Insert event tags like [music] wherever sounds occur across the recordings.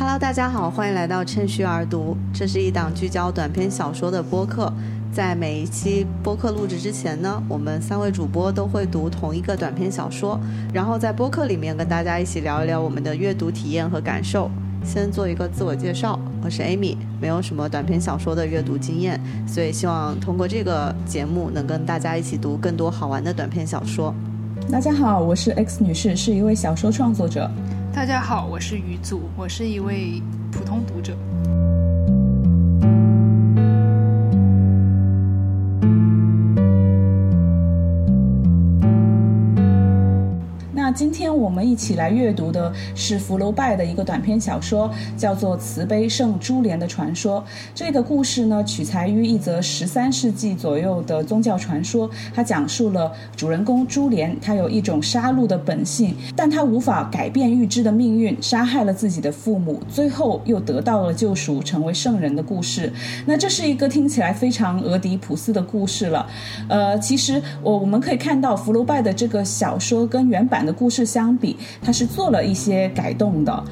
Hello，大家好，欢迎来到趁虚而读。这是一档聚焦短篇小说的播客。在每一期播客录制之前呢，我们三位主播都会读同一个短篇小说，然后在播客里面跟大家一起聊一聊我们的阅读体验和感受。先做一个自我介绍，我是 Amy，没有什么短篇小说的阅读经验，所以希望通过这个节目能跟大家一起读更多好玩的短篇小说。大家好，我是 X 女士，是一位小说创作者。大家好，我是于祖，我是一位普通读者。今天我们一起来阅读的是福楼拜的一个短篇小说，叫做《慈悲圣珠帘的传说》。这个故事呢，取材于一则十三世纪左右的宗教传说。它讲述了主人公珠帘，他有一种杀戮的本性，但他无法改变预知的命运，杀害了自己的父母，最后又得到了救赎，成为圣人的故事。那这是一个听起来非常俄狄浦斯的故事了。呃，其实我我们可以看到福楼拜的这个小说跟原版的故。故事相比，它是做了一些改动的，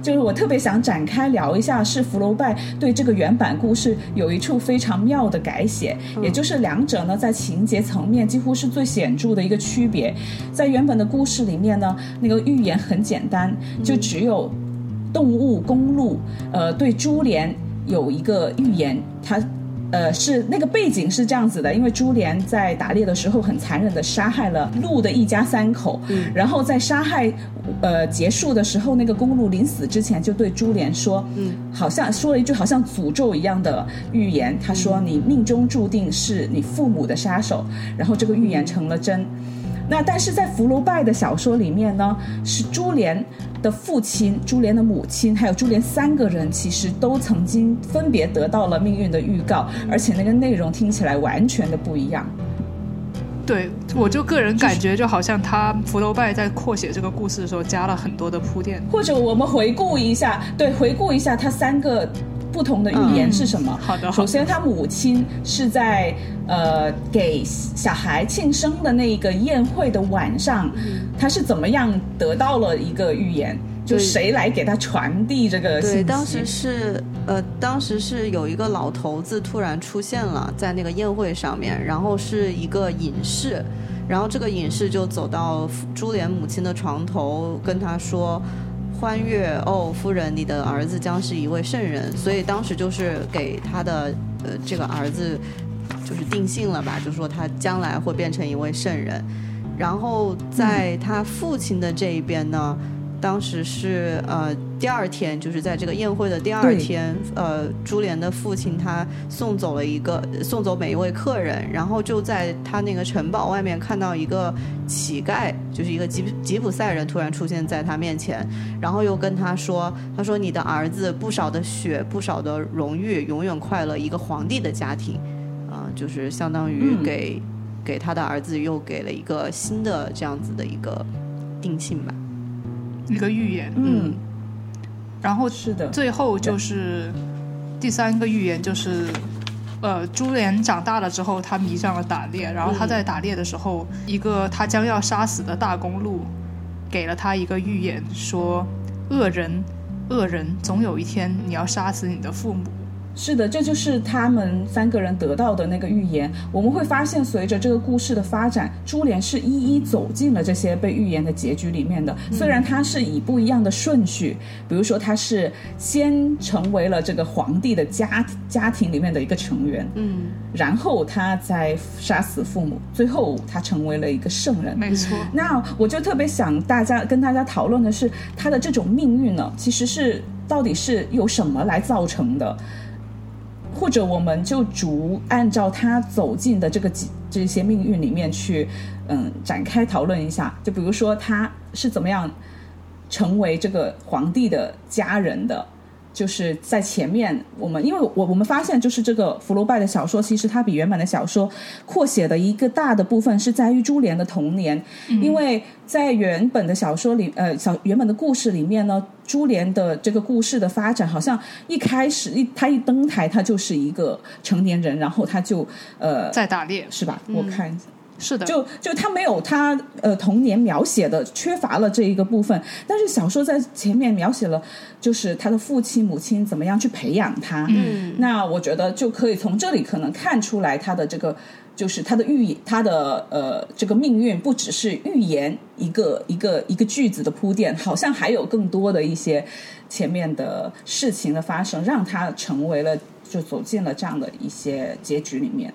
就是我特别想展开聊一下，是福楼拜对这个原版故事有一处非常妙的改写，也就是两者呢在情节层面几乎是最显著的一个区别。在原本的故事里面呢，那个预言很简单，就只有动物公路，呃，对珠帘有一个预言，它。呃，是那个背景是这样子的，因为珠帘在打猎的时候很残忍的杀害了鹿的一家三口，然后在杀害呃结束的时候，那个公鹿临死之前就对珠帘说，嗯，好像说了一句好像诅咒一样的预言，他说你命中注定是你父母的杀手，然后这个预言成了真。那但是在福楼拜的小说里面呢，是珠帘的父亲、珠帘的母亲，还有珠帘三个人，其实都曾经分别得到了命运的预告，而且那个内容听起来完全的不一样。对，我就个人感觉，就好像他福楼拜在扩写这个故事的时候加了很多的铺垫。或者我们回顾一下，对，回顾一下他三个。不同的语言是什么？好的。首先，他母亲是在呃给小孩庆生的那个宴会的晚上，他是怎么样得到了一个预言？就谁来给他传递这个信息？对，当时是呃，当时是有一个老头子突然出现了在那个宴会上面，然后是一个隐士，然后这个隐士就走到珠帘母亲的床头，跟他说。欢悦哦，夫人，你的儿子将是一位圣人，所以当时就是给他的呃这个儿子就是定性了吧，就说他将来会变成一位圣人。然后在他父亲的这一边呢。当时是呃第二天，就是在这个宴会的第二天，呃珠帘的父亲他送走了一个送走每一位客人，然后就在他那个城堡外面看到一个乞丐，就是一个吉吉普赛人突然出现在他面前，然后又跟他说，他说你的儿子不少的血，不少的荣誉，永远快乐，一个皇帝的家庭，啊，就是相当于给给他的儿子又给了一个新的这样子的一个定性吧。一个预言，嗯，然后是的，最后就是第三个预言，就是呃，朱莲长大了之后，他迷上了打猎，然后他在打猎的时候，一个他将要杀死的大公鹿给了他一个预言，说恶人，恶人，总有一天你要杀死你的父母。是的，这就是他们三个人得到的那个预言。我们会发现，随着这个故事的发展，珠帘是一一走进了这些被预言的结局里面的。虽然他是以不一样的顺序，比如说他是先成为了这个皇帝的家家庭里面的一个成员，嗯，然后他再杀死父母，最后他成为了一个圣人。没错。那我就特别想大家跟大家讨论的是，他的这种命运呢，其实是到底是由什么来造成的？或者我们就逐按照他走进的这个几这些命运里面去，嗯，展开讨论一下。就比如说他是怎么样成为这个皇帝的家人的。就是在前面，我们因为我我们发现，就是这个福楼拜的小说，其实它比原版的小说扩写的一个大的部分是在于珠帘的童年，因为在原本的小说里，呃，小原本的故事里面呢，珠帘的这个故事的发展，好像一开始一他一登台，他就是一个成年人，然后他就呃在打猎，是吧？我看一下。是的，就就他没有他呃童年描写的缺乏了这一个部分，但是小说在前面描写了，就是他的父亲母亲怎么样去培养他。嗯，那我觉得就可以从这里可能看出来他的这个。就是他的预，他的呃，这个命运不只是预言一个一个一个句子的铺垫，好像还有更多的一些前面的事情的发生，让他成为了就走进了这样的一些结局里面。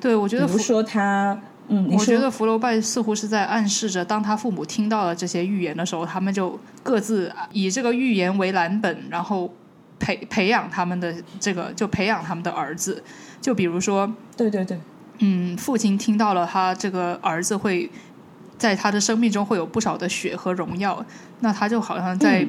对，我觉得比如说他，嗯，我觉得福楼拜似乎是在暗示着，当他父母听到了这些预言的时候，他们就各自以这个预言为蓝本，然后培培养他们的这个，就培养他们的儿子。就比如说，对对对。嗯，父亲听到了他这个儿子会在他的生命中会有不少的血和荣耀，那他就好像在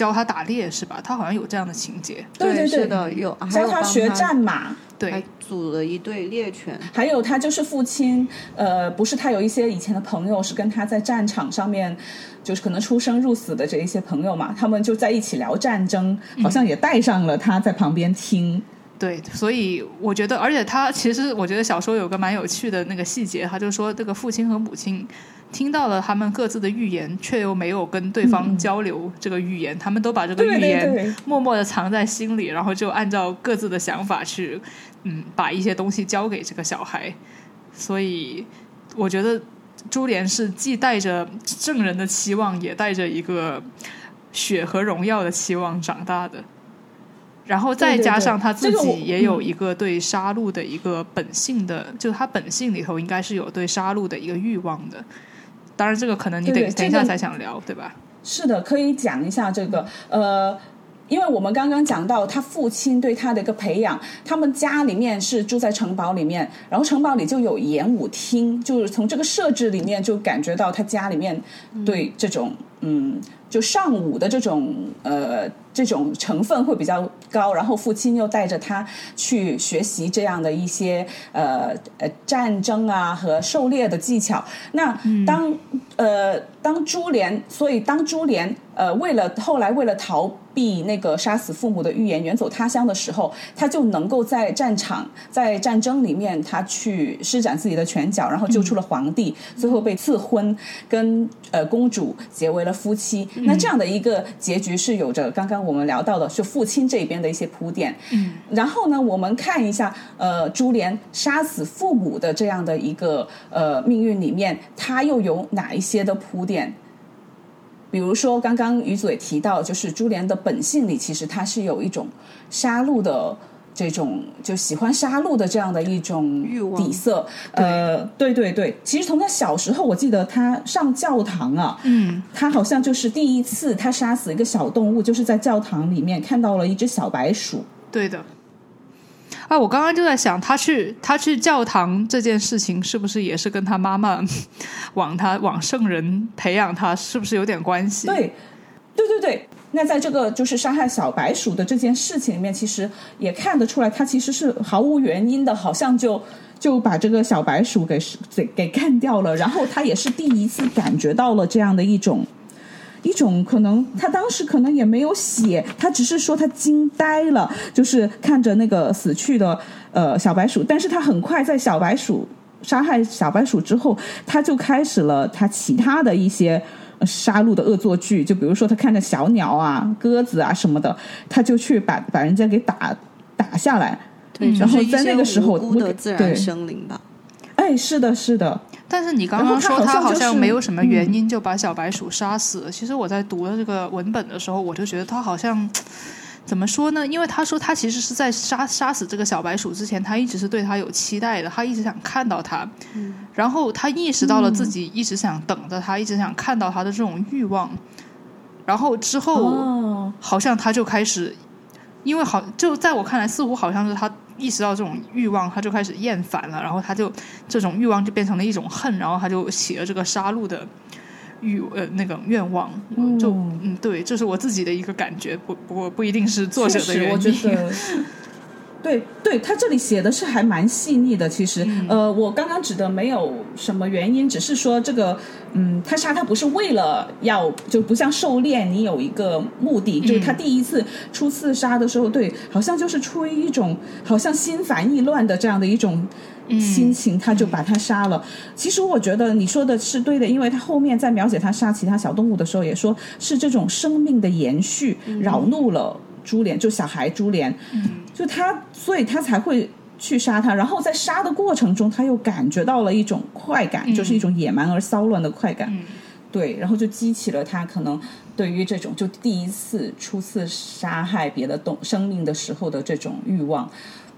教他打猎，是吧？他好像有这样的情节。对对对的，有教他学战马，对，组了一对猎犬。还有他就是父亲，呃，不是他有一些以前的朋友是跟他在战场上面，就是可能出生入死的这一些朋友嘛，他们就在一起聊战争，好像也带上了他在旁边听。对，所以我觉得，而且他其实，我觉得小说有个蛮有趣的那个细节，他就说，这个父亲和母亲听到了他们各自的预言，却又没有跟对方交流这个预言，他们都把这个预言默默的藏在心里，然后就按照各自的想法去，嗯，把一些东西交给这个小孩。所以，我觉得珠帘是既带着证人的期望，也带着一个血和荣耀的期望长大的。然后再加上他自己也有一个对杀戮的一个本性的，就他本性里头应该是有对杀戮的一个欲望的。当然，这个可能你得等一下才想聊，对吧？是的，可以讲一下这个。呃，因为我们刚刚讲到他父亲对他的一个培养，他们家里面是住在城堡里面，然后城堡里就有演武厅，就是从这个设置里面就感觉到他家里面对这种嗯，就上武的这种呃。这种成分会比较高，然后父亲又带着他去学习这样的一些呃呃战争啊和狩猎的技巧。那当呃当珠帘，所以当珠帘呃为了后来为了逃避那个杀死父母的预言远走他乡的时候，他就能够在战场在战争里面他去施展自己的拳脚，然后救出了皇帝，最后被赐婚，跟呃公主结为了夫妻。那这样的一个结局是有着刚刚。我们聊到的是父亲这边的一些铺垫，嗯，然后呢，我们看一下，呃，珠帘杀死父母的这样的一个呃命运里面，他又有哪一些的铺垫？比如说，刚刚于嘴提到，就是珠帘的本性里，其实他是有一种杀戮的。这种就喜欢杀戮的这样的一种底色，呃，对对对，其实从他小时候，我记得他上教堂啊，嗯，他好像就是第一次他杀死一个小动物，就是在教堂里面看到了一只小白鼠。对的。啊，我刚刚就在想，他去他去教堂这件事情，是不是也是跟他妈妈 [laughs] 往他往圣人培养他，是不是有点关系？对，对对对。那在这个就是杀害小白鼠的这件事情里面，其实也看得出来，他其实是毫无原因的，好像就就把这个小白鼠给给给干掉了。然后他也是第一次感觉到了这样的一种一种可能，他当时可能也没有写，他只是说他惊呆了，就是看着那个死去的呃小白鼠。但是他很快在小白鼠杀害小白鼠之后，他就开始了他其他的一些。杀戮的恶作剧，就比如说他看着小鸟啊、鸽子啊什么的，他就去把把人家给打打下来。对，然后在那个时候，的自然生灵吧。哎，是的，是的。但是你刚刚说他好像没有什么原因就把小白鼠杀死。其实我在读了这个文本的时候，我就觉得他好像。[tsk] 怎么说呢？因为他说他其实是在杀杀死这个小白鼠之前，他一直是对他有期待的，他一直想看到他。嗯，然后他意识到了自己一直想等着他，一直想看到他的这种欲望。然后之后，好像他就开始，因为好就在我看来，似乎好像是他意识到这种欲望，他就开始厌烦了，然后他就这种欲望就变成了一种恨，然后他就起了这个杀戮的。欲呃那个愿望，就嗯对，这是我自己的一个感觉，不不过不一定是作者的原因。对对，他这里写的是还蛮细腻的。其实，呃，我刚刚指的没有什么原因，只是说这个，嗯，他杀他不是为了要，就不像狩猎，你有一个目的，就是他第一次初次杀的时候，对，好像就是出于一种好像心烦意乱的这样的一种心情，他就把他杀了。其实我觉得你说的是对的，因为他后面在描写他杀其他小动物的时候，也说是这种生命的延续扰怒了。珠帘就小孩珠帘，就他，所以他才会去杀他。然后在杀的过程中，他又感觉到了一种快感，就是一种野蛮而骚乱的快感。对，然后就激起了他可能对于这种就第一次、初次杀害别的动生命的时候的这种欲望。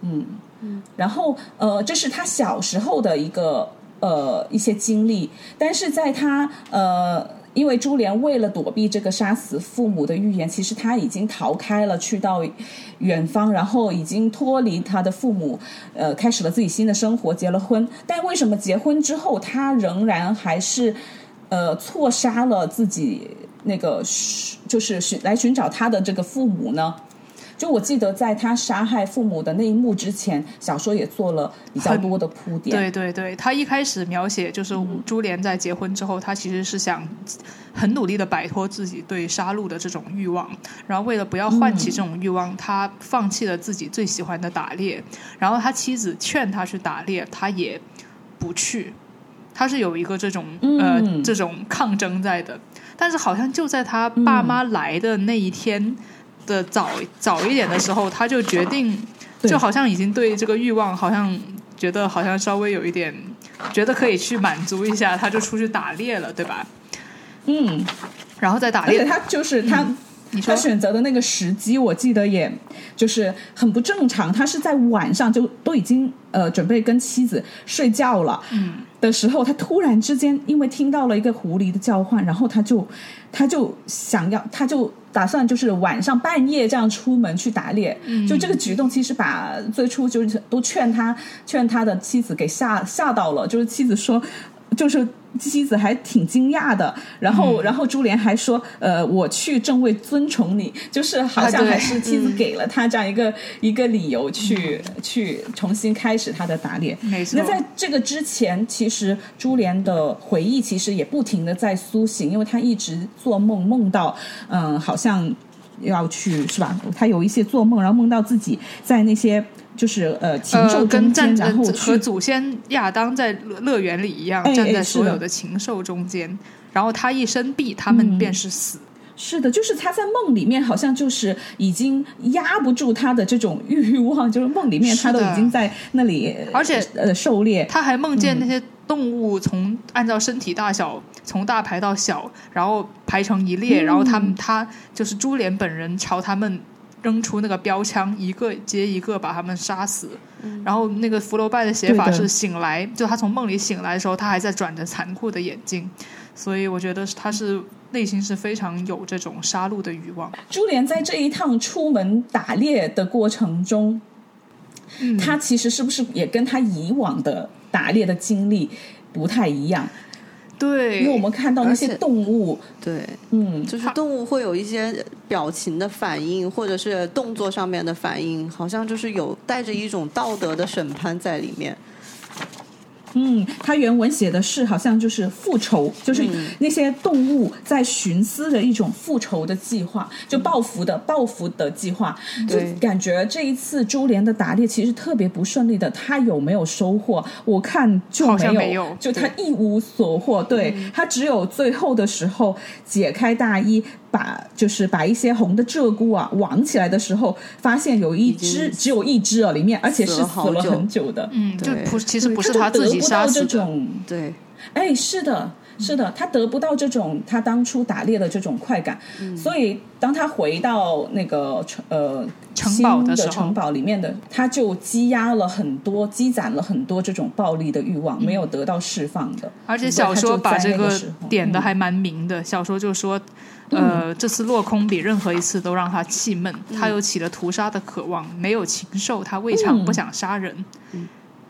嗯嗯。然后呃，这是他小时候的一个呃一些经历，但是在他呃。因为朱莲为了躲避这个杀死父母的预言，其实他已经逃开了，去到远方，然后已经脱离他的父母，呃，开始了自己新的生活，结了婚。但为什么结婚之后，他仍然还是呃错杀了自己那个就是寻来寻找他的这个父母呢？就我记得，在他杀害父母的那一幕之前，小说也做了比较多的铺垫。对对对，他一开始描写就是珠帘在结婚之后，他其实是想很努力的摆脱自己对杀戮的这种欲望，然后为了不要唤起这种欲望，他放弃了自己最喜欢的打猎。然后他妻子劝他去打猎，他也不去，他是有一个这种呃这种抗争在的。但是好像就在他爸妈来的那一天。的早早一点的时候，他就决定，就好像已经对这个欲望，好像觉得好像稍微有一点，觉得可以去满足一下，他就出去打猎了，对吧？嗯，然后再打猎，他就是他，他选择的那个时机，我记得也就是很不正常，他是在晚上就都已经呃准备跟妻子睡觉了，嗯。的时候，他突然之间因为听到了一个狐狸的叫唤，然后他就，他就想要，他就打算就是晚上半夜这样出门去打猎。就这个举动，其实把最初就是都劝他劝他的妻子给吓吓到了，就是妻子说，就是。妻子还挺惊讶的，然后，然后珠帘还说：“呃，我去正为尊崇你，就是好像还是妻子给了他这样一个一个理由去去重新开始他的打猎。”没错。那在这个之前，其实珠帘的回忆其实也不停的在苏醒，因为他一直做梦，梦到嗯，好像要去是吧？他有一些做梦，然后梦到自己在那些。就是呃，禽兽中间，然后和祖先亚当在乐园里一样，站在所有的禽兽中间。然后他一生毙，他们便是死。是的，就是他在梦里面，好像就是已经压不住他的这种欲望，就是梦里面他都已经在那里，而且呃狩猎。他还梦见那些动物从按照身体大小从大排到小，然后排成一列，然后他们他就是珠帘本人朝他们。扔出那个标枪，一个接一个把他们杀死。然后那个福楼拜的写法是醒来，就他从梦里醒来的时候，他还在转着残酷的眼睛。所以我觉得他是内心是非常有这种杀戮的欲望。珠帘在这一趟出门打猎的过程中，他其实是不是也跟他以往的打猎的经历不太一样？对，因为我们看到那些动物，对，嗯，就是动物会有一些表情的反应，或者是动作上面的反应，好像就是有带着一种道德的审判在里面。嗯，他原文写的是好像就是复仇，就是那些动物在寻思的一种复仇的计划，就报复的报复的计划。就感觉这一次珠帘的打猎其实特别不顺利的，他有没有收获？我看就没有，就他一无所获。对他只有最后的时候解开大衣。把就是把一些红的鹧鸪啊网起来的时候，发现有一只只有一只啊里面，而且是死了很久的。嗯，就不其实不是他自己杀死的。对，哎，是的，是的，他得不到这种他当初打猎的这种快感，所以当他回到那个城呃城堡的城堡里面的，他就积压了很多，积攒了很多这种暴力的欲望，没有得到释放的。而且小说把这个点的还蛮明的，小说就说。呃，这次落空比任何一次都让他气闷，他又起了屠杀的渴望。没有禽兽，他未尝不想杀人。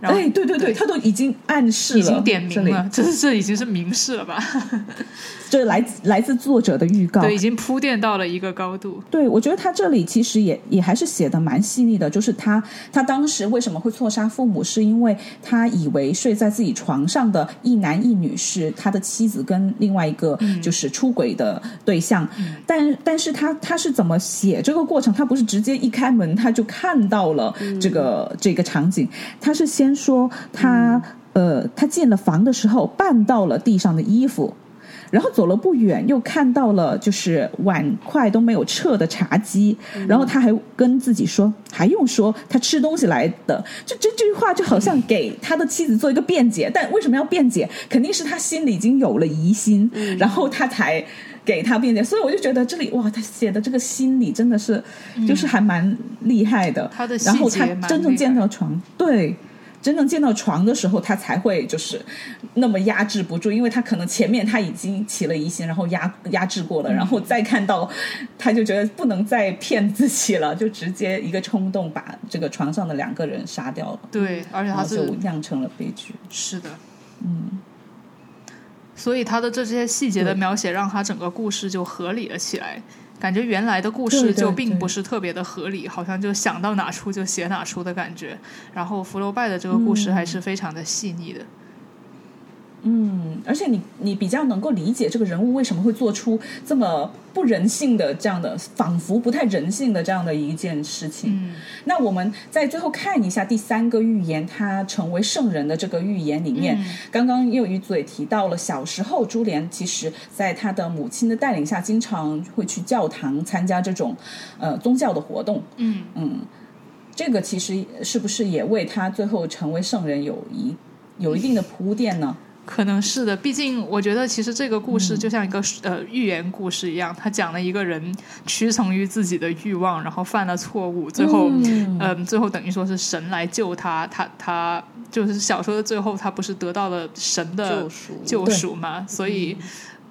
然后哎，对对对，他都已经暗示了，已经点这里明了，这 [laughs] 这已经是明示了吧？[laughs] 这来自来自作者的预告，对，已经铺垫到了一个高度。对，我觉得他这里其实也也还是写的蛮细腻的，就是他他当时为什么会错杀父母，是因为他以为睡在自己床上的一男一女是他的妻子跟另外一个就是出轨的对象，但但是他他是怎么写这个过程？他不是直接一开门他就看到了这个、这个场景，他是先说他、呃他进了房的时候绊到了地上的衣服。然后走了不远，又看到了就是碗筷都没有撤的茶几，然后他还跟自己说，还用说他吃东西来的，就这句话就好像给他的妻子做一个辩解，但为什么要辩解？肯定是他心里已经有了疑心，然后他才给他辩解。所以我就觉得这里哇，他写的这个心理真的是，就是还蛮厉害的。他的细然后他真正见到床，对。真正见到床的时候，他才会就是那么压制不住，因为他可能前面他已经起了疑心，然后压压制过了，然后再看到，他就觉得不能再骗自己了，就直接一个冲动把这个床上的两个人杀掉了，对，而且他是就酿成了悲剧。是的，嗯，所以他的这些细节的描写，让他整个故事就合理了起来。感觉原来的故事就并不是特别的合理，好像就想到哪出就写哪出的感觉。然后福楼拜的这个故事还是非常的细腻的。嗯，而且你你比较能够理解这个人物为什么会做出这么不人性的这样的，仿佛不太人性的这样的一件事情。嗯，那我们在最后看一下第三个预言，他成为圣人的这个预言里面，嗯刚刚又一嘴提到了小时候朱莲其实在他的母亲的带领下，经常会去教堂参加这种呃宗教的活动。嗯嗯，这个其实是不是也为他最后成为圣人有一有一定的铺垫呢？可能是的，毕竟我觉得其实这个故事就像一个、呃寓言故事一样，他讲了一个人屈从于自己的欲望，然后犯了错误，最后嗯。嗯、最后等于说是神来救他，他他就是小说的最后，他不是得到了神的救赎。救赎嘛，所以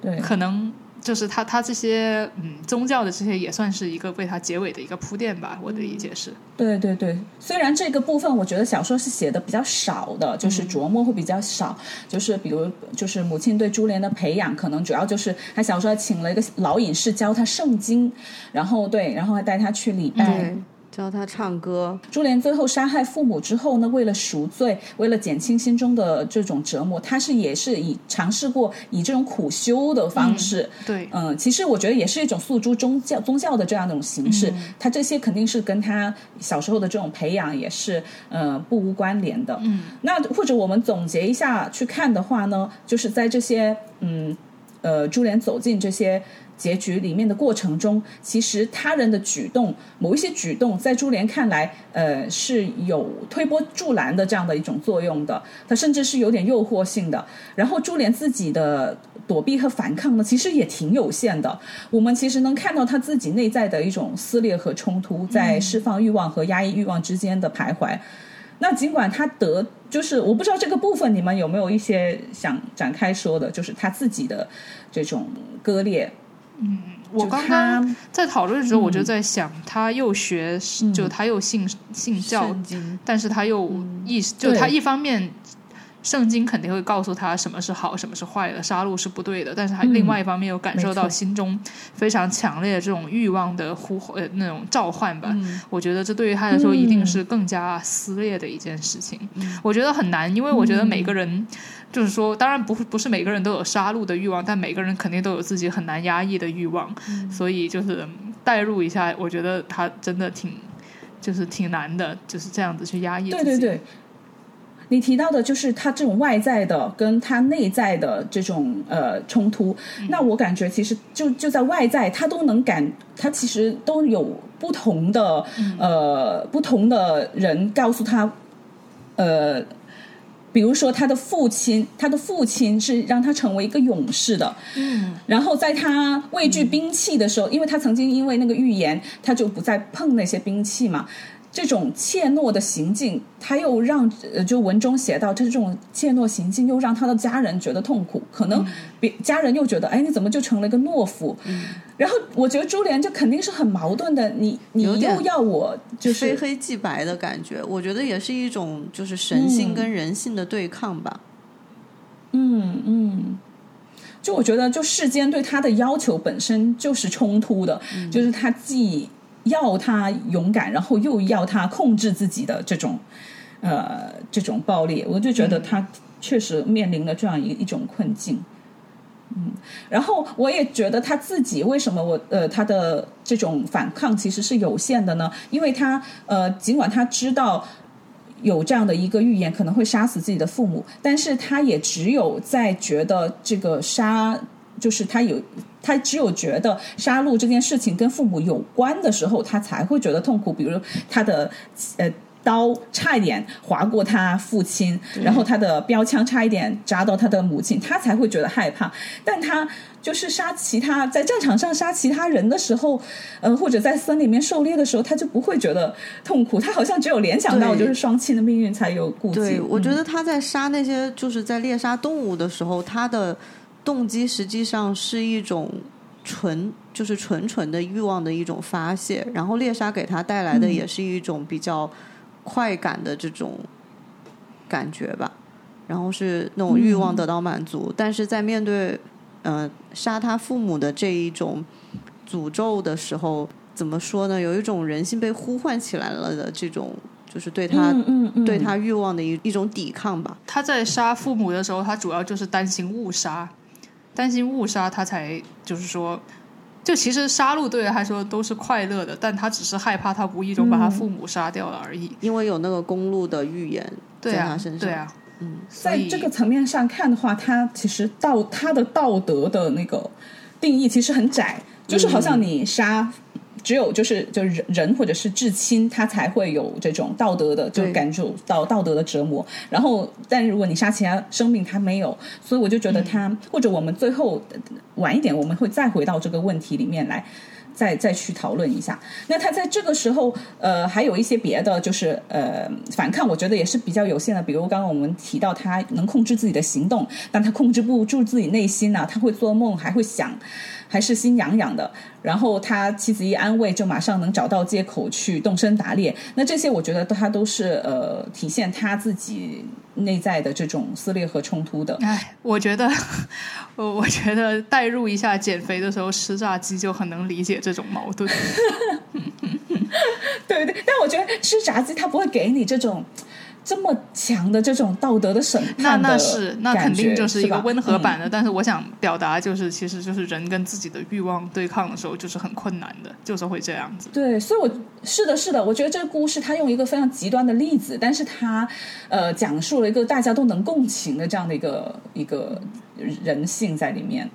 对，可能就是他他这些嗯宗教的这些也算是一个为他结尾的一个铺垫吧，我的理解是。对对对，虽然这个部分我觉得小说是写的比较少的，就是琢磨会比较少，就是比如就是母亲对珠帘的培养，可能主要就是他小时候请了一个老隐士教他圣经，然后对，然后还带他去礼拜。对，教他唱歌，珠帘最后杀害父母之后呢，为了赎罪，为了减轻心中的这种折磨，他是也是以尝试过以这种苦修的方式，对，嗯，其实我觉得也是一种诉诸宗教宗教的这样的一种形式。嗯他这些肯定是跟他小时候的这种培养也是呃不无关联的。嗯，那或者我们总结一下去看的话呢，就是在这些嗯呃珠帘走进这些。结局里面的过程中，其实他人的举动，某一些举动，在珠帘看来，呃，是有推波助澜的这样的一种作用的。它甚至是有点诱惑性的。然后珠帘自己的躲避和反抗呢，其实也挺有限的。我们其实能看到他自己内在的一种撕裂和冲突，在释放欲望和压抑欲望之间的徘徊。那尽管他得，就是我不知道这个部分你们有没有一些想展开说的，就是他自己的这种割裂。我刚刚在讨论的时候，我就嗯在想，他又学，就他又信信教，但是他又意识，就他一方面，圣经肯定会告诉他什么是好，什么是坏的，杀戮是不对的，但是他嗯。另外一方面又感受到心中非常强烈的这种欲望的呼呃那种召唤吧。嗯。我觉得这对于他来说一定嗯是更加撕裂的一件事情。我觉得很难，因为我觉得每个人。就是说，当然不不是每个人都有杀戮的欲望，但每个人肯定都有自己很难压抑的欲望，所以就是代入一下，我觉得他真的挺，就是挺难的，就是这样子去压抑。对对对，你提到的就是他这种外在的跟他内在的这种呃冲突。那我感觉其实就就在外在，他都能感，他其实都有不同的、呃不同的人告诉他，呃。比如说，他的父亲，他的父亲是让他成为一个勇士的，嗯，然后在他畏惧兵器的时候，因为他曾经因为那个预言，他就不再碰那些兵器嘛。这种怯懦的行径，他又让呃，就文中写到，这种怯懦行径又让他的家人觉得痛苦，可能别家人又觉得，哎，你怎么就成了一个懦夫？然后我觉得珠帘就肯定是很矛盾的，你你又要我就是非黑即白的感觉，我觉得也是一种就是神性跟人性的对抗吧。嗯嗯，就我觉得，就世间对他的要求本身就是冲突的，就是他既要他勇敢，然后又要他控制自己的这种呃这种暴力，我就觉得他确实面临了这样一一种困境。嗯，然后我也觉得他自己为什么我呃他的这种反抗其实是有限的呢？因为他呃尽管他知道有这样的一个预言可能会杀死自己的父母，但是他也只有在觉得这个杀就是他有他只有觉得杀戮这件事情跟父母有关的时候，他才会觉得痛苦。比如他的呃。刀差一点划过他父亲，然后他的标枪差一点扎到他的母亲，他才会觉得害怕。但他就是杀其他在战场上杀其他人的时候，呃，或者在森林里面狩猎的时候，他就不会觉得痛苦。他好像只有联想到就是双亲的命运才有顾忌。对，我觉嗯得他在杀那些就是在猎杀动物的时候，他的动机实际上是一种纯就是纯纯的欲望的一种发泄，然后猎杀给他带来的嗯。也是一种比较快感的这种感觉吧，然后是那种欲望嗯得到满足，但是在面对呃杀他父母的这一种诅咒的时候，怎么说呢？有一种人性被呼唤起来了的这种，就是对他、嗯嗯嗯，对他欲望的一一种抵抗吧。他在杀父母的时候，他主要就是担心误杀，担心误杀，他才就是说，就其实杀戮对他来说都是快乐的，但他只是害怕他无意中把他父母杀掉了而已。因为有那个公路的预言对啊在他身，上，对啊，嗯，所以在这个层面上看的话，他其实道他的道德的那个定义其实很窄，就是好像你杀。只有就是就是人人或者是至亲，他才会有这种道德的，就感受到道德的折磨。然后，但如果你杀其他生命，他没有，所以我就觉得他，或者我们最后呃晚一点，我们会再回到这个问题里面来。再再去讨论一下。那他在这个时候，呃，还有一些别的，就是呃，反抗，我觉得也是比较有限的。比如刚刚我们提到，他能控制自己的行动，但他控制不住自己内心呐、他会做梦，还会想，还是心痒痒的。然后他妻子一安慰，就马上能找到借口去动身打猎。那这些我觉得他都是呃，体现他自己内在的这种撕裂和冲突的。哎，我觉得，[laughs] 我我觉得代入一下减肥的时候吃炸鸡，就很能理解这种矛盾。[laughs] 对对，但我觉得吃炸鸡他不会给你这种这么强的这种道德的审那判的那是那肯定就是一个温和版嗯的，但是我想表达就是，其实就是人跟自己的欲望对抗的时候，就是很困难的，就是会这样子。对，所以我是的，是的，我觉得这个故事它用一个非常极端的例子，但是它呃讲述了一个大家都能共情的这样的一个一个人性在里面。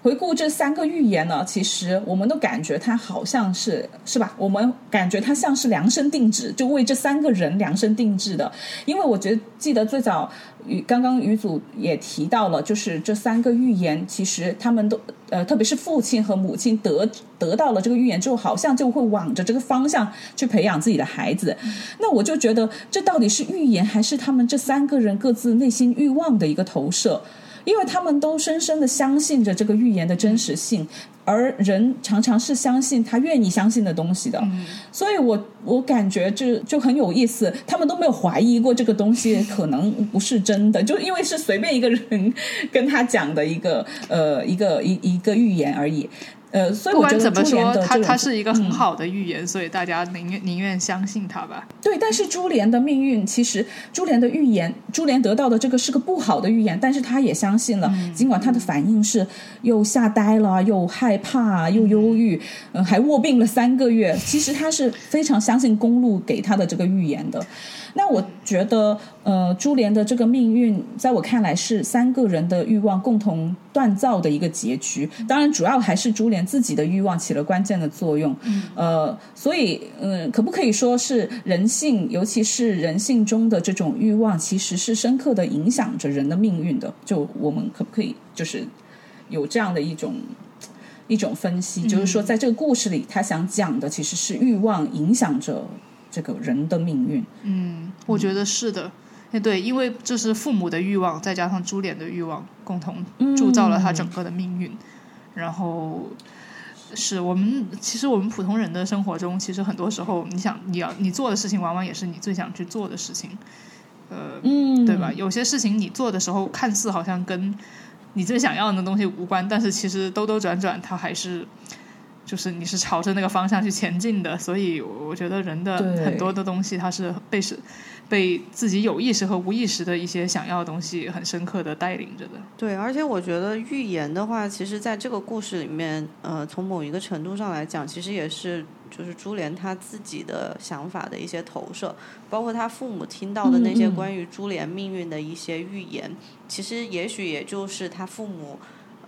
回顾这三个预言呢，其实我们都感觉它好像是是吧？我们感觉它像是量身定制，就为这三个人量身定制的。因为我觉得记得最早于刚刚于祖也提到了，就是这三个预言，其实他们都呃，特别是父亲和母亲得得到了这个预言之后，好像就会往着这个方向去培养自己的孩子。那我就觉得，这到底是预言，还是他们这三个人各自内心欲望的一个投射？因为他们都深深的相信着这个预言的真实性，而人常常是相信他愿意相信的东西的，所以我我感觉就就很有意思，他们都没有怀疑过这个东西可能不是真的，就因为是随便一个人跟他讲的一个呃一个一一个预言而已。呃，所以不管怎么说，珠帘的这种它它是一个很嗯好的预言，所以大家宁愿宁愿相信他吧。对，但是珠帘的命运，其实珠帘的预言，珠帘得到的这个是个不好的预言，但是他也相信了，尽管他的反应是又吓呆了，又害怕，又忧郁，嗯、还卧病了三个月，其实他是非常相信公路给他的这个预言的。那我觉得，呃，珠帘的这个命运，在我看来是三个人的欲望共同锻造的一个结局。当然，主要还是珠帘自己的欲望起了关键的作用。呃，所以，嗯、可不可以说是人性，尤其是人性中的这种欲望，其实是深刻的影响着人的命运的？就我们可不可以就是有这样的一种？一种分析，就是说，在这个故事里，他想讲的其实是欲望影响着这个人的命运。嗯，我觉得是的。哎，对，因为这是父母的欲望，再加上珠帘的欲望，共同铸造了他整个的命运。然后，是我们其实我们普通人的生活中，其实很多时候，你想你要你做的事情，往往也是你最想去做的事情。呃，嗯，对吧？有些事情你做的时候，看似好像跟你最想要的东西无关，但是其实兜兜转转，它还是就是你是朝着那个方向去前进的。所以我觉得人的很多的东西，它是被是。被自己有意识和无意识的一些想要的东西很深刻的带领着的。对，而且我觉得预言的话，其实在这个故事里面，呃，从某一个程度上来讲，其实也是就是珠帘他自己的想法的一些投射，包括他父母听到的那些关于珠帘命运的一些预言，其实也许也就是他父母，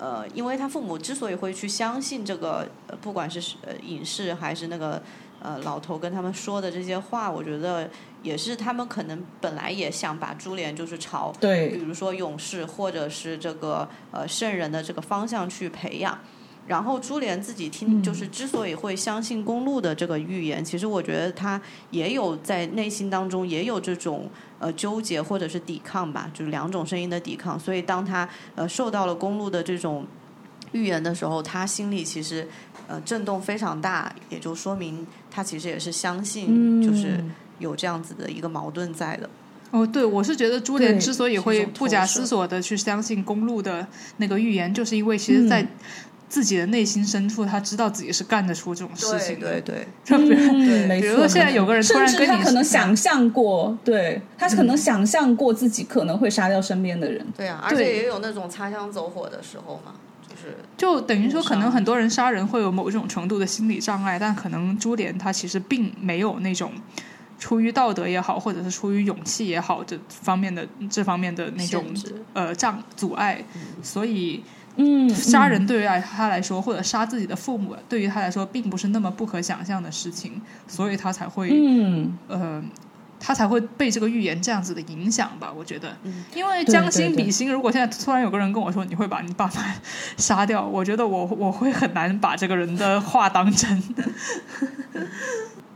呃，因为他父母之所以会去相信这个，不管是呃影视还是那个呃老头跟他们说的这些话，我觉得。也是他们可能本来也想把珠帘就是朝，对，比如说勇士或者是这个呃圣人的这个方向去培养。然后珠帘自己听，就是之所以会相信公路的这个预言，其实我觉得他也有在内心当中也有这种呃纠结或者是抵抗吧，就是两种声音的抵抗。所以当他呃受到了公路的这种预言的时候，他心里其实呃震动非常大，也就说明他其实也是相信，就是。有这样子的一个矛盾在的。哦，对，我是觉得珠帘之所以会不假思索的去相信公路的那个预言，就是因为其实，在自己的内心深处，他知道自己是干得出这种事情的。对对。对，比如说现在有个人突然跟你，他可能想象过，对他可能想象过自己可能会杀掉身边的人。对啊，而且也有那种擦枪走火的时候嘛，就是就等于说，可能很多人杀人会有某一种程度的心理障碍，但可能朱莲她其实并没有那种。出于道德也好，或者是出于勇气也好，这方面的这方面的那种呃障阻碍，所以嗯，杀人对于他来说，或者杀自己的父母，对于他来说，并不是那么不可想象的事情，所以他才会嗯呃，他才会被这个预言这样子的影响吧？我觉得，因为将心比心，如果现在突然有个人跟我说你会把你爸妈 [laughs] 杀掉，我觉得我我会很难把这个人的话当真。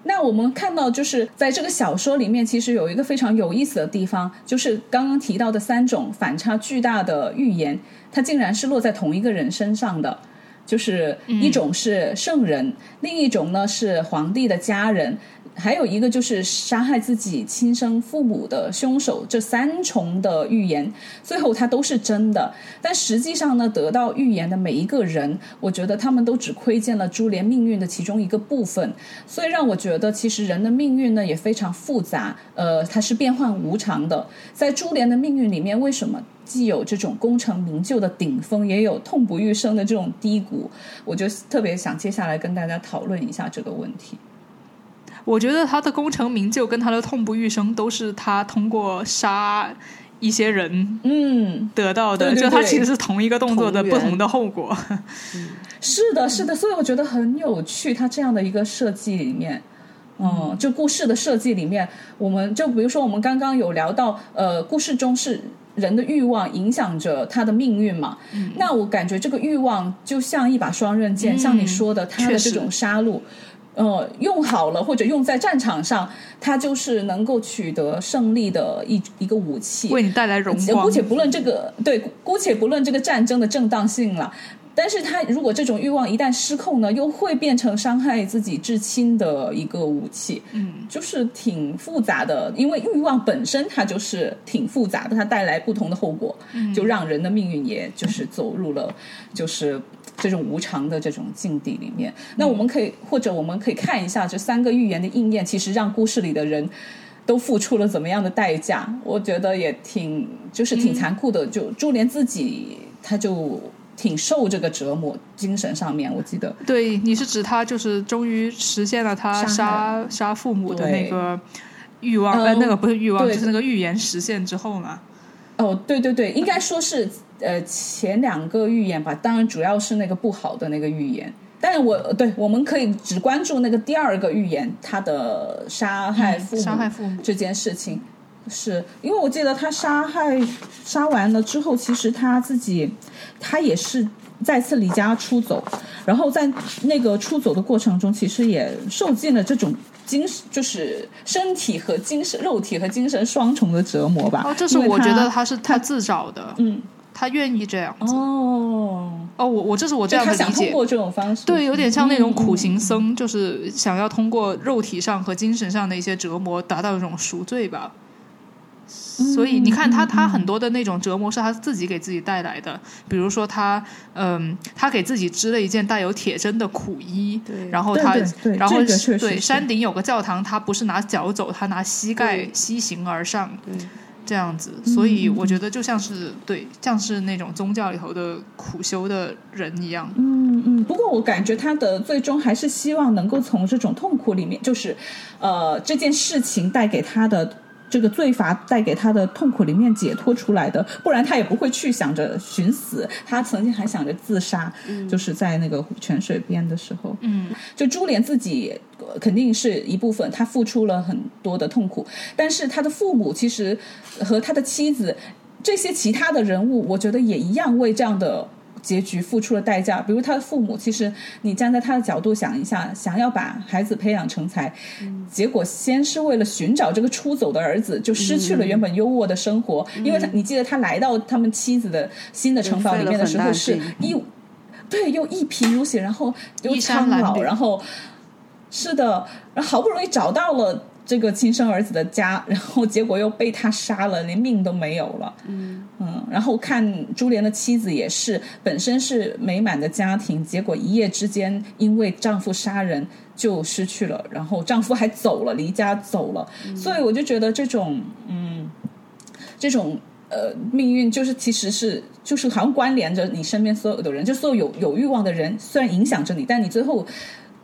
那我们看到，就是在这个小说里面，其实有一个非常有意思的地方，就是刚刚提到的三种反差巨大的预言，它竟然是落在同一个人身上的，就是一种是圣人，另一种呢是皇帝的家人。还有一个就是杀害自己亲生父母的凶手，这三重的预言，最后它都是真的。但实际上呢，得到预言的每一个人，我觉得他们都只窥见了珠帘命运的其中一个部分。所以让我觉得，其实人的命运呢也非常复杂，呃，它是变幻无常的。在珠帘的命运里面，为什么既有这种功成名就的顶峰，也有痛不欲生的这种低谷？我就特别想接下来跟大家讨论一下这个问题。我觉得他的功成名就跟他的痛不欲生都是他通过杀一些人，嗯，得到的，就他其实是同一个动作的不同的后果。是的，是的，所以我觉得很有趣。他这样的一个设计里面，嗯，就故事的设计里面，我们就比如说我们刚刚有聊到，呃，故事中是人的欲望影响着他的命运嘛？那我感觉这个欲望就像一把双刃剑，像你说的，他的这种杀戮。呃，用好了或者用在战场上，它就是能够取得胜利的一一个武器，为你带来荣光。姑且不论这个，对，姑且不论这个战争的正当性了。但是他如果这种欲望一旦失控呢，又会变成伤害自己至亲的一个武器。嗯，就是挺复杂的，因为欲望本身它就是挺复杂的，它带来不同的后果，就让人的命运也就是走入了就是这种无常的这种境地里面。那我们可以或者我们可以看一下这三个预言的应验，其实让故事里的人都付出了怎么样的代价？我觉得也挺就是挺残酷的。就珠帘自己，他就。挺受这个折磨，精神上面，我记得。对，你是指他就是终于实现了他杀杀父母的那个欲望，呃，那个不是欲望，就是那个预言实现之后嘛。哦，对对对，应该说是呃前两个预言吧，当然主要是那个不好的那个预言。但是我对我们可以只关注那个第二个预言，他的杀害父母杀害父母这件事情。是因为我记得他杀害杀完了之后，其实他自己他也是再次离家出走，然后在那个出走的过程中，其实也受尽了这种精就是身体和精神、肉体和精神双重的折磨吧。哦，这是我觉得他他是他自找的，嗯他愿意这样子。哦，哦，我我这是我这样的理解。想通过这种方式，对，有点像那种苦嗯行僧，就是想要通过肉体上和精神上的一些折磨，达到一种赎罪吧。所以你看他，他很多的那种折磨是他自己给自己带来的，比如说他，嗯，他给自己织了一件带有铁针的苦衣，然后他然后对山顶有个教堂，他不是拿脚走，他拿膝盖对。膝行而上，对。这样子，所以我觉得就像是对，像是那种宗教里头的苦修的人一样。嗯嗯，不过我感觉他的最终还是希望能够从这种痛苦里面，就是，呃，这件事情带给他的这个罪罚带给他的痛苦里面解脱出来的，不然他也不会去想着寻死。他曾经还想着自杀，就是在那个泉水边的时候。嗯，就珠帘自己呃肯定是一部分，他付出了很多的痛苦，但是他的父母其实和他的妻子这些其他的人物，我觉得也一样为这样的。结局付出了代价，比如他的父母，其实你站在他的角度想一下，想要把孩子培养成才，结果先是为了寻找这个出走的儿子，就失去了原本优渥的生活，因为他你记得他来到他们妻子的新的城堡里面的时候是一，对，又一贫如洗，然后又苍老，然后是的，然后好不容易找到了这个亲生儿子的家，然后结果又被他杀了，连命都没有了。嗯然后看朱莲的妻子也是，本身是美满的家庭，结果一夜之间因为丈夫杀人就失去了，然后丈夫还走了，离家走了，所以我就觉得这种嗯，这种。呃，命运就是其实是就是好像关联着你身边所有的人，就所有有有欲望的人，虽然影响着你，但你最后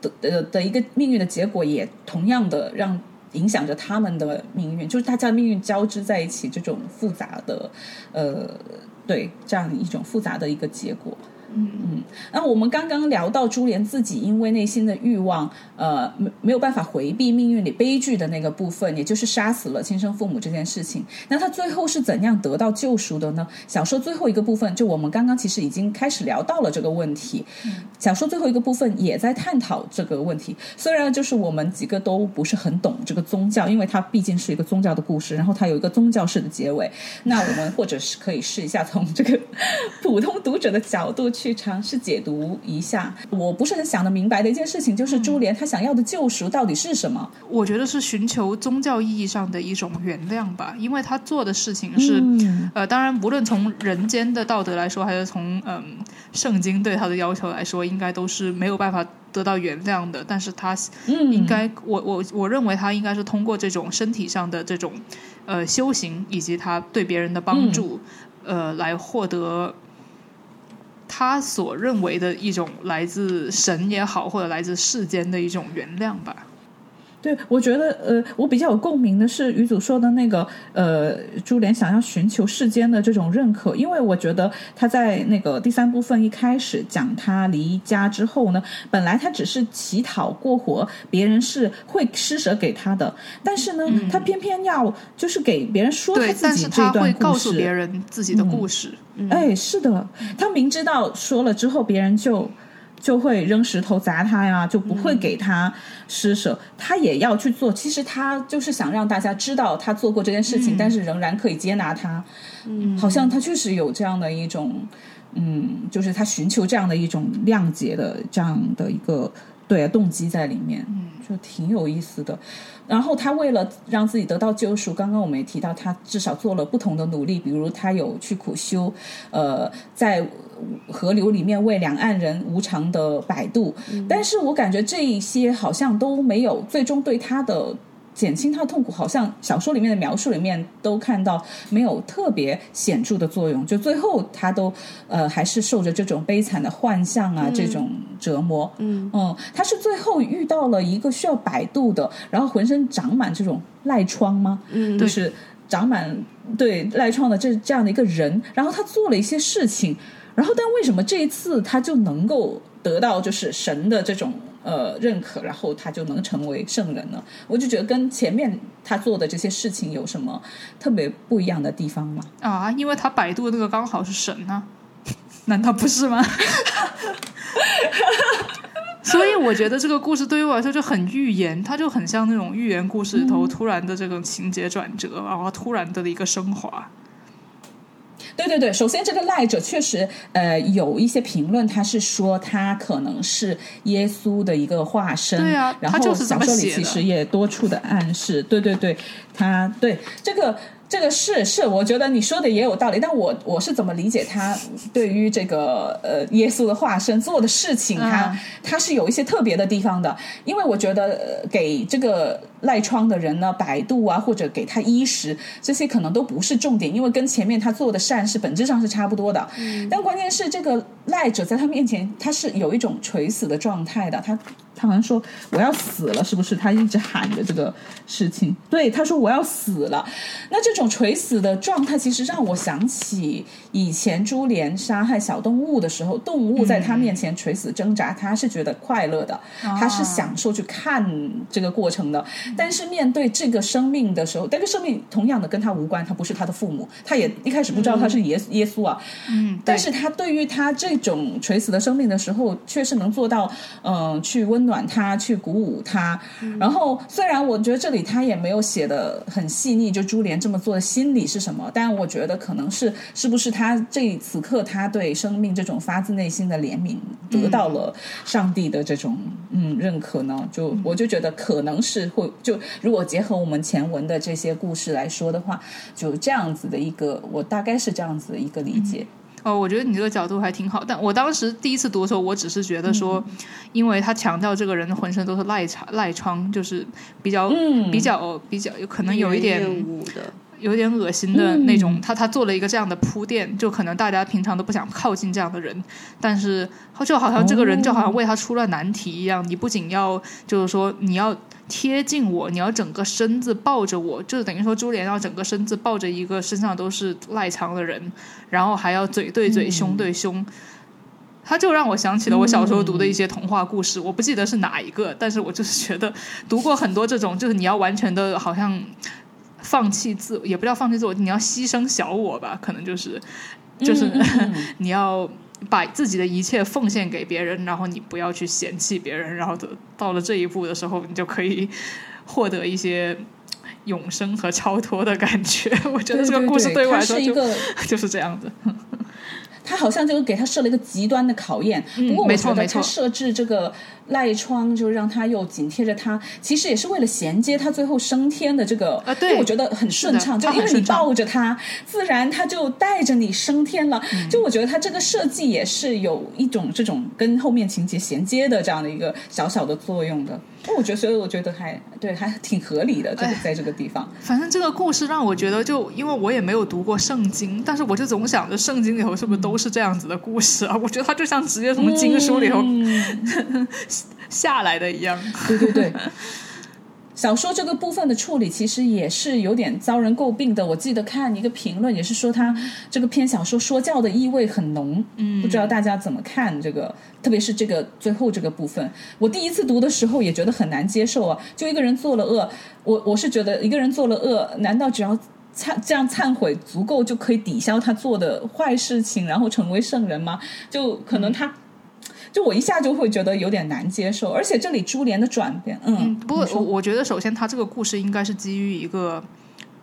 的的的一个命运的结果，也同样的让影响着他们的命运，就是大家的命运交织在一起，这种复杂的，呃，对，这样一种复杂的一个结果。嗯嗯，那我们刚刚聊到珠帘自己因为内心的欲望，呃，没没有办法回避命运里悲剧的那个部分，也就是杀死了亲生父母这件事情。那他最后是怎样得到救赎的呢？小说最后一个部分，就我们刚刚其实已经开始聊到了这个问题。小说最后一个部分也在探讨这个问题。虽然就是我们几个都不是很懂这个宗教，因为它毕竟是一个宗教的故事，然后它有一个宗教式的结尾。那我们或者是可以试一下从这个 [laughs] 普通读者的角度尝试解读一下。我不是很想得明白的一件事情，就是珠帘他想要的救赎到底是什么？我觉得是寻求宗教意义上的一种原谅吧，因为他做的事情是，嗯呃，当然无论从人间的道德来说，还是从嗯圣经对他的要求来说，应该都是没有办法得到原谅的。但是他嗯应该，我我我认为他应该是通过这种身体上的这种呃修行，以及他对别人的帮助，呃，来获得他所认为的一种来自神也好，或者来自世间的一种原谅吧。对，我觉得呃，我比较有共鸣的是于祖说的那个呃，珠帘想要寻求世间的这种认可，因为我觉得他在那个第三部分一开始讲他离家之后呢，本来他只是乞讨过活，别人是会施舍给他的，但是呢，他偏偏要就是给别人说他自己这段故会告诉事，别人自己的故事。哎，是的，他明知道说了之后，别人就就会扔石头砸他呀，就不会给他施舍，他也要去做。其实他就是想让大家知道他做过这件事情，但是仍然可以接纳他。嗯，好像他确实有这样的一种，嗯，就是他寻求这样的一种谅解的这样的一个对动机在里面，嗯，就挺有意思的。然后他为了让自己得到救赎，刚刚我们也提到，他至少做了不同的努力，比如他有去苦修，呃，在河流里面为两岸人无偿的摆渡。但是我感觉这一些好像都没有最终对他的。减轻他的痛苦，好像小说里面的描述里面都看到没有特别显著的作用，就最后他都呃还是受着这种悲惨的幻象啊、这种折磨。嗯嗯，他是最后遇到了一个需要摆渡的，然后浑身长满这种赖疮吗？嗯就是长满对赖疮的这这样的一个人，然后他做了一些事情，然后但为什么这一次他就能够得到就是神的这种呃认可，然后他就能成为圣人呢？我就觉得跟前面他做的这些事情有什么特别不一样的地方吗？啊，因为他百度那个刚好是神啊，[laughs] 难道不是吗？[laughs] 所以我觉得这个故事对于我来说就很预言，它就很像那种寓言故事里头突然的这种情节转折，然后突然的一个升华。对对对，首先这个赖者确实，呃，有一些评论，他是说他可能是耶稣的一个化身。对啊，然后小说里其实也多处的暗示。对对对，他对这个。这个是是，我觉得你说的也有道理，但我我是怎么理解他对于这个呃耶稣的化身做的事情，他他是有一些特别的地方的，因为我觉得给这个赖疮的人呢，摆渡啊或者给他衣食这些可能都不是重点，因为跟前面他做的善事本质上是差不多的，但关键是这个赖者在他面前他是有一种垂死的状态的，他。他好像说我要死了，是不是？他一直喊着这个事情。对，他说我要死了。那这种垂死的状态，其实让我想起以前珠帘杀害小动物的时候，动物在他面前垂死挣扎，他是觉得快乐的，他是享受去看这个过程的。但是面对这个生命的时候，这个生命同样的跟他无关，他不是他的父母，他也一开始不知道他是耶耶稣啊。嗯，但是他对于他这种垂死的生命的时候，却是能做到嗯去温。暖他去鼓舞他，然后虽然我觉得这里他也没有写的很细腻，就珠帘这么做的心理是什么，但我觉得可能是是不是他这此刻他对生命这种发自内心的怜悯得到了上帝的这种嗯认可呢？就我就觉得可能是会就如果结合我们前文的这些故事来说的话，就这样子的一个我大概是这样子的一个理解。哦，我觉得你这个角度还挺好，但我当时第一次读的时候，我只是觉得说，因为他强调这个人浑身都是赖疮，赖疮就是比较比较比较有可能有一点有点恶心的那种，他他做了一个这样的铺垫，就可能大家平常都不想靠近这样的人，但是就好像这个人就好像为他出了难题一样，你不仅要就是说你要。贴近我，你要整个身子抱着我，就是等于说珠帘要整个身子抱着一个身上都是赖床的人，然后还要嘴对嘴、胸对胸，他就让我想起了我小时候读的一些童话故事，我不记得是哪一个，但是我就是觉得读过很多这种，就是你要完全的好像放弃自，也不叫放弃自我，你要牺牲小我吧，可能就是就是 [laughs] 你要。把自己的一切奉献给别人，然后你不要去嫌弃别人，然后到了这一步的时候，你就可以获得一些永生和超脱的感觉。[laughs] 我觉得这个故事对我来说就就是这样子。[laughs] 他好像就给他设了一个极端的考验，不过我觉得他设置这个。赖窗就让他又紧贴着他，其实也是为了衔接他最后升天的这个，啊，对，我觉得很顺畅，就因为你抱着他，自然他就带着你升天了。就我觉得他这个设计也是有一种这种跟后面情节衔接的这样的一个小小的作用的。那我觉得，所以我觉得还对，还挺合理的，这个在这个地方。反正这个故事让我觉得，就因为我也没有读过圣经，但是我就总想着圣经里头是不是都是这样子的故事啊？我觉得它就像直接从经书里头。[laughs] 下来的一样，对对对。小说这个部分的处理其实也是有点遭人诟病的。我记得看一个评论，也是说他这个篇小说说教的意味很浓。嗯，不知道大家怎么看这个？特别是这个最后这个部分，我第一次读的时候也觉得很难接受啊。就一个人做了恶，我我是觉得一个人做了恶，难道只要忏这样忏悔足够就可以抵消他做的坏事情，然后成为圣人吗？就可能他。就我一下就会觉得有点难接受，而且这里珠帘的转变，嗯，不过我我觉得首先他这个故事应该是基于一个，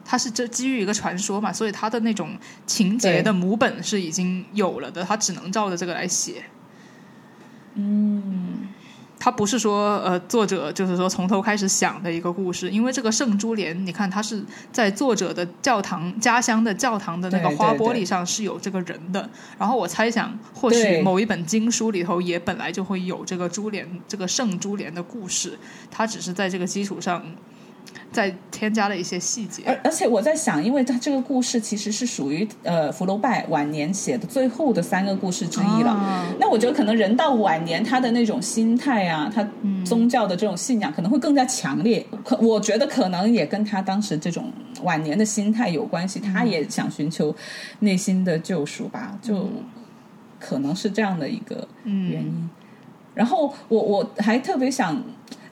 他是这基于一个传说嘛，所以他的那种情节的母本是已经有了的，他只能照着这个来写，嗯。他不是说呃，作者就是说从头开始想的一个故事，因为这个圣珠帘，你看它是在作者的教堂家乡的教堂的那个花玻璃上是有这个人的。然后我猜想，或许某一本经书里头也本来就会有这个珠帘，这个圣珠帘的故事，它只是在这个基础上。再添加了一些细节，而而且我在想，因为他这个故事其实是属于呃福楼拜晚年写的最后的三个故事之一了。那我觉得可能人到晚年，他的那种心态啊，他宗教的这种信仰可能会更加强烈。可我觉得可能也跟他当时这种晚年的心态有关系，他也想寻求内心的救赎吧，就可能是这样的一个原因。然后我我还特别想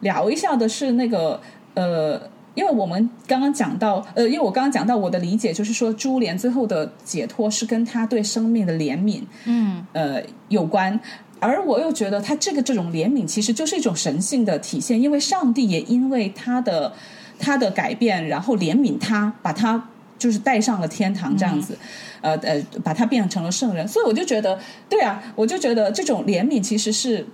聊一下的是那个呃。因为我们刚刚讲到，呃，因为我刚刚讲到我的理解就是说，珠帘最后的解脱是跟他对生命的怜悯，嗯，呃，有关。而我又觉得他这个这种怜悯其实就是一种神性的体现，因为上帝也因为他的他的改变，然后怜悯他，把他就是带上了天堂这样子，呃呃，把他变成了圣人。所以我就觉得，对啊，我就觉得这种怜悯其实是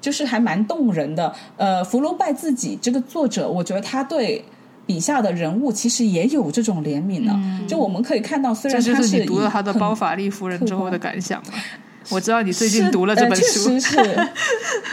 就是还蛮动人的。呃，福楼拜自己这个作者，我觉得他对。笔下的人物其实也有这种怜悯呢，就我们可以看到，虽然这就是你读了他的《包法利夫人》之后的感想嘛。我知道你最近读了这本书，确实是，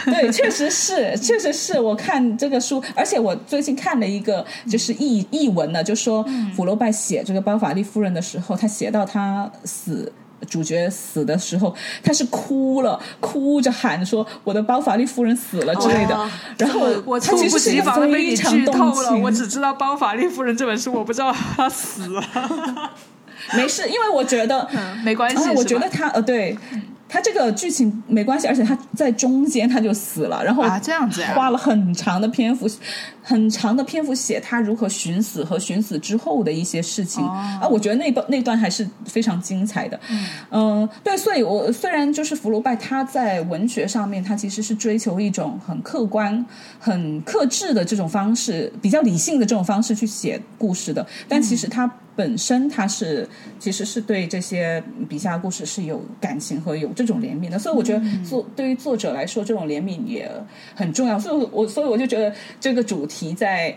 对，确实是，确实是我看这个书，而且我最近看了一个就是译译文呢，就说福楼拜写这个《包法利夫人》的时候，他写到他死。主角死的时候，他是哭了，哭着喊说：“我的包法利夫人死了”之类的。然后我猝不及防的被你剧透了，我只知道《包法利夫人》这本书，我不知道他死了。[laughs] 没事，因为我觉得 [laughs] 没关系。我觉得他呃，对。他这个剧情没关系，而且他在中间他就死了，然后啊这样子花了很长的篇幅，很长的篇幅写他如何寻死和寻死之后的一些事情啊，我觉得那段那段还是非常精彩的。嗯，对，所以我虽然就是福楼拜他在文学上面他其实是追求一种很客观、很克制的这种方式，比较理性的这种方式去写故事的，但其实他。本身他是其实是对这些笔下故事是有感情和有这种怜悯的，所以我觉得作对于作者来说，这种怜悯也很重要。所以，我所以我就觉得这个主题在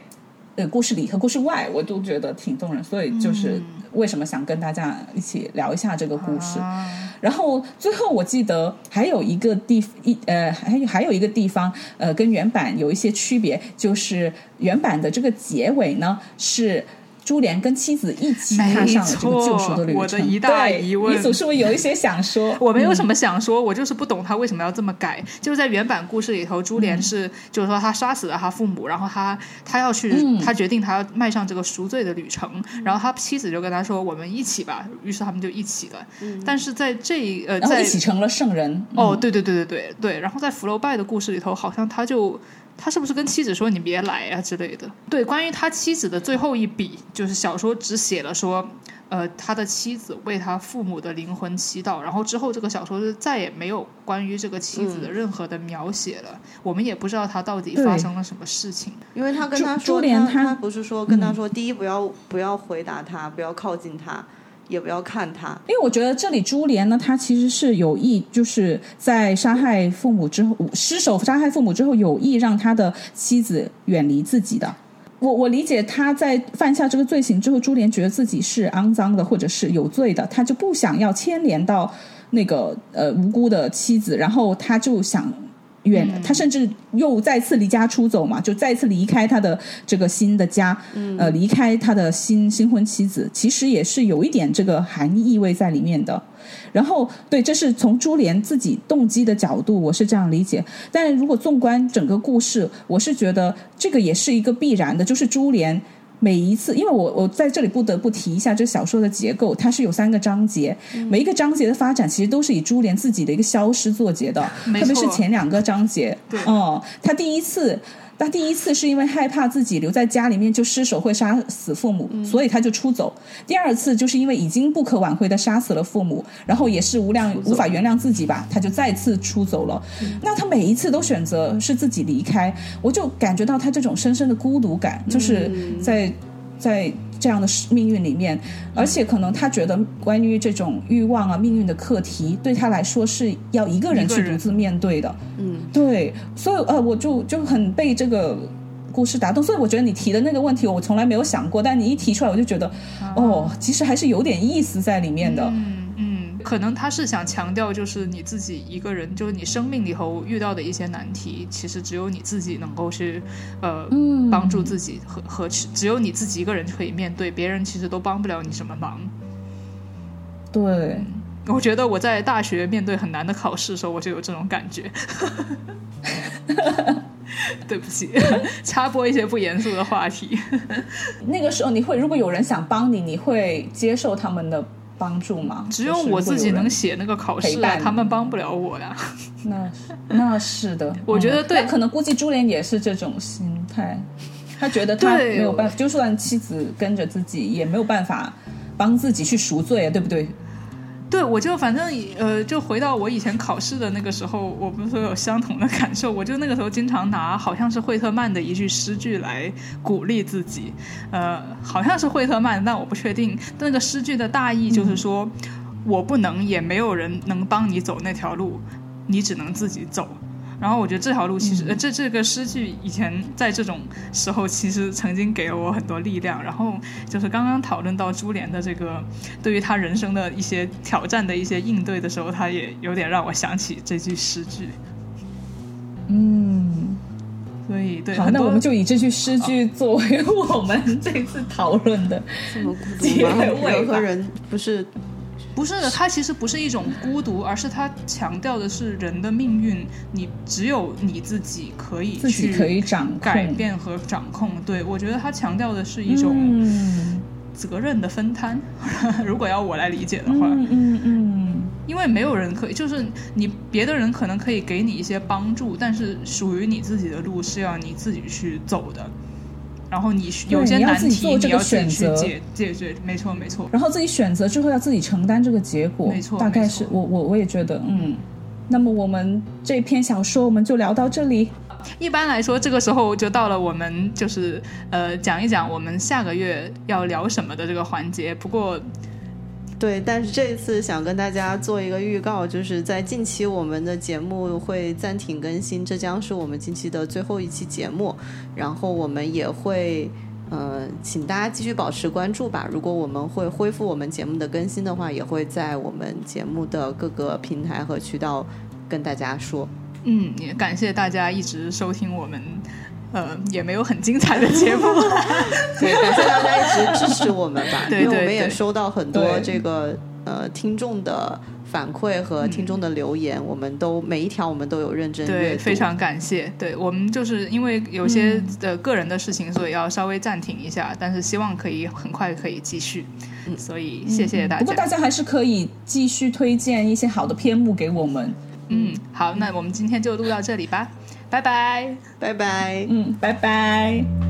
呃故事里和故事外，我都觉得挺动人。所以就是为什么想跟大家一起聊一下这个故事。然后最后我记得还有一个地一呃还有还有一个地方呃跟原版有一些区别，就是原版的这个结尾呢是。珠帘跟妻子一起踏上了这个救赎的旅程。我的一大疑问，你总是不是有一些想说？我没有什么想说，[laughs] 我就是不懂他为什么要这么改。就是在原版故事里头，珠帘是就是说他杀死了他父母，然后他他要去，他决定他要迈上这个赎罪的旅程。然后他妻子就跟他说：“我们一起吧。”于是他们就一起了。但是在这呃，在一起成了圣人。哦，对对对对对对。然后在福楼拜的故事里头，好像他就。他是不是跟妻子说你别来啊之类的？对，关于他妻子的最后一笔，就是小说只写了说，呃，他的妻子为他父母的灵魂祈祷，然后之后这个小说就再也没有关于这个妻子的任何的描写了。我们也不知道他到底发生了什么事情，因为他跟他说，他他不是说跟他说，第一不要不要回答他，不要靠近他。也不要看他，因为我觉得这里珠帘呢，他其实是有意，就是在杀害父母之后，失手杀害父母之后，有意让他的妻子远离自己的。我我理解他在犯下这个罪行之后，珠帘觉得自己是肮脏的，或者是有罪的，他就不想要牵连到那个呃无辜的妻子，然后他就想。远，他甚至又再次离家出走嘛，就再次离开他的这个新的家，呃，离开他的新新婚妻子，其实也是有一点这个含义意味在里面的。然后，对，这是从珠帘自己动机的角度，我是这样理解。但如果纵观整个故事，我是觉得这个也是一个必然的，就是珠帘。每一次，因为我我在这里不得不提一下这小说的结构，它是有三个章节，每一个章节的发展其实都是以珠帘自己的一个消失作结的，特别是前两个章节，嗯，他第一次。他第一次是因为害怕自己留在家里面就失手会杀死父母，所以他就出走。第二次就是因为已经不可挽回的杀死了父母，然后也是无量无法原谅自己吧，他就再次出走了。那他每一次都选择是自己离开，我就感觉到他这种深深的孤独感，就是在在。这样的命运里面，而且可能他觉得关于这种欲望啊、命运的课题，对他来说是要一个人去独自面对的。嗯，对，所以呃，我就就很被这个故事打动。所以我觉得你提的那个问题，我从来没有想过，但你一提出来，我就觉得，哦，其实还是有点意思在里面的。可能他是想强调，就是你自己一个人，就是你生命里头遇到的一些难题，其实只有你自己能够去，呃，帮助自己和和只有你自己一个人可以面对，别人其实都帮不了你什么忙。对，我觉得我在大学面对很难的考试的时候，我就有这种感觉。[laughs] 对不起，[laughs] 插播一些不严肃的话题。那个时候，你会如果有人想帮你，你会接受他们的？帮助吗？只有我自己能写那个考试，他们帮不了我呀。那那是的，[laughs] 我觉得对，可能估计朱莲也是这种心态，他觉得他没有办法，就算妻子跟着自己，也没有办法帮自己去赎罪，对不对？对，我就反正呃，就回到我以前考试的那个时候，我不是说有相同的感受，我就那个时候经常拿好像是惠特曼的一句诗句来鼓励自己，呃，好像是惠特曼，但我不确定。那个诗句的大意就是说，我不能，也没有人能帮你走那条路，你只能自己走。然后我觉得这条路其实，呃，这这个诗句以前在这种时候其实曾经给了我很多力量。然后就是刚刚讨论到珠帘的这个对于他人生的一些挑战的一些应对的时候，他也有点让我想起这句诗句。嗯，所以对，好，那我们就以这句诗句作为我们 [laughs] 这次讨论的这么孤独吗？任何人不是。不是的，它其实不是一种孤独，而是它强调的是人的命运，你只有你自己可以自己可以掌改变和掌控。对我觉得它强调的是一种责任的分摊。[laughs] 如果要我来理解的话，嗯嗯嗯，因为没有人可以，就是你别的人可能可以给你一些帮助，但是属于你自己的路是要你自己去走的。然后你有些难题你要自己去解解决，没错没错。然后自己选择之后要自己承担这个结果，没错。大概是我我我也觉得，嗯。那么我们这篇小说我们就聊到这里。一般来说，这个时候就到了我们就是呃讲一讲我们下个月要聊什么的这个环节。不过。对，但是这一次想跟大家做一个预告，就是在近期我们的节目会暂停更新，这将是我们近期的最后一期节目。然后我们也会，呃，请大家继续保持关注吧。如果我们会恢复我们节目的更新的话，也会在我们节目的各个平台和渠道跟大家说。嗯，也感谢大家一直收听我们。呃，也没有很精彩的节目，[laughs] 对，感谢大家一直支持我们吧，[laughs] 因为我们也收到很多这个呃听众的反馈和听众的留言，我们都每一条我们都有认真对，非常感谢。对我们就是因为有些的个人的事情，所以要稍微暂停一下，但是希望可以很快可以继续，嗯。所以谢谢大家。不过大家还是可以继续推荐一些好的篇目给我们。嗯，好，那我们今天就录到这里吧。拜拜，拜拜，嗯，拜拜。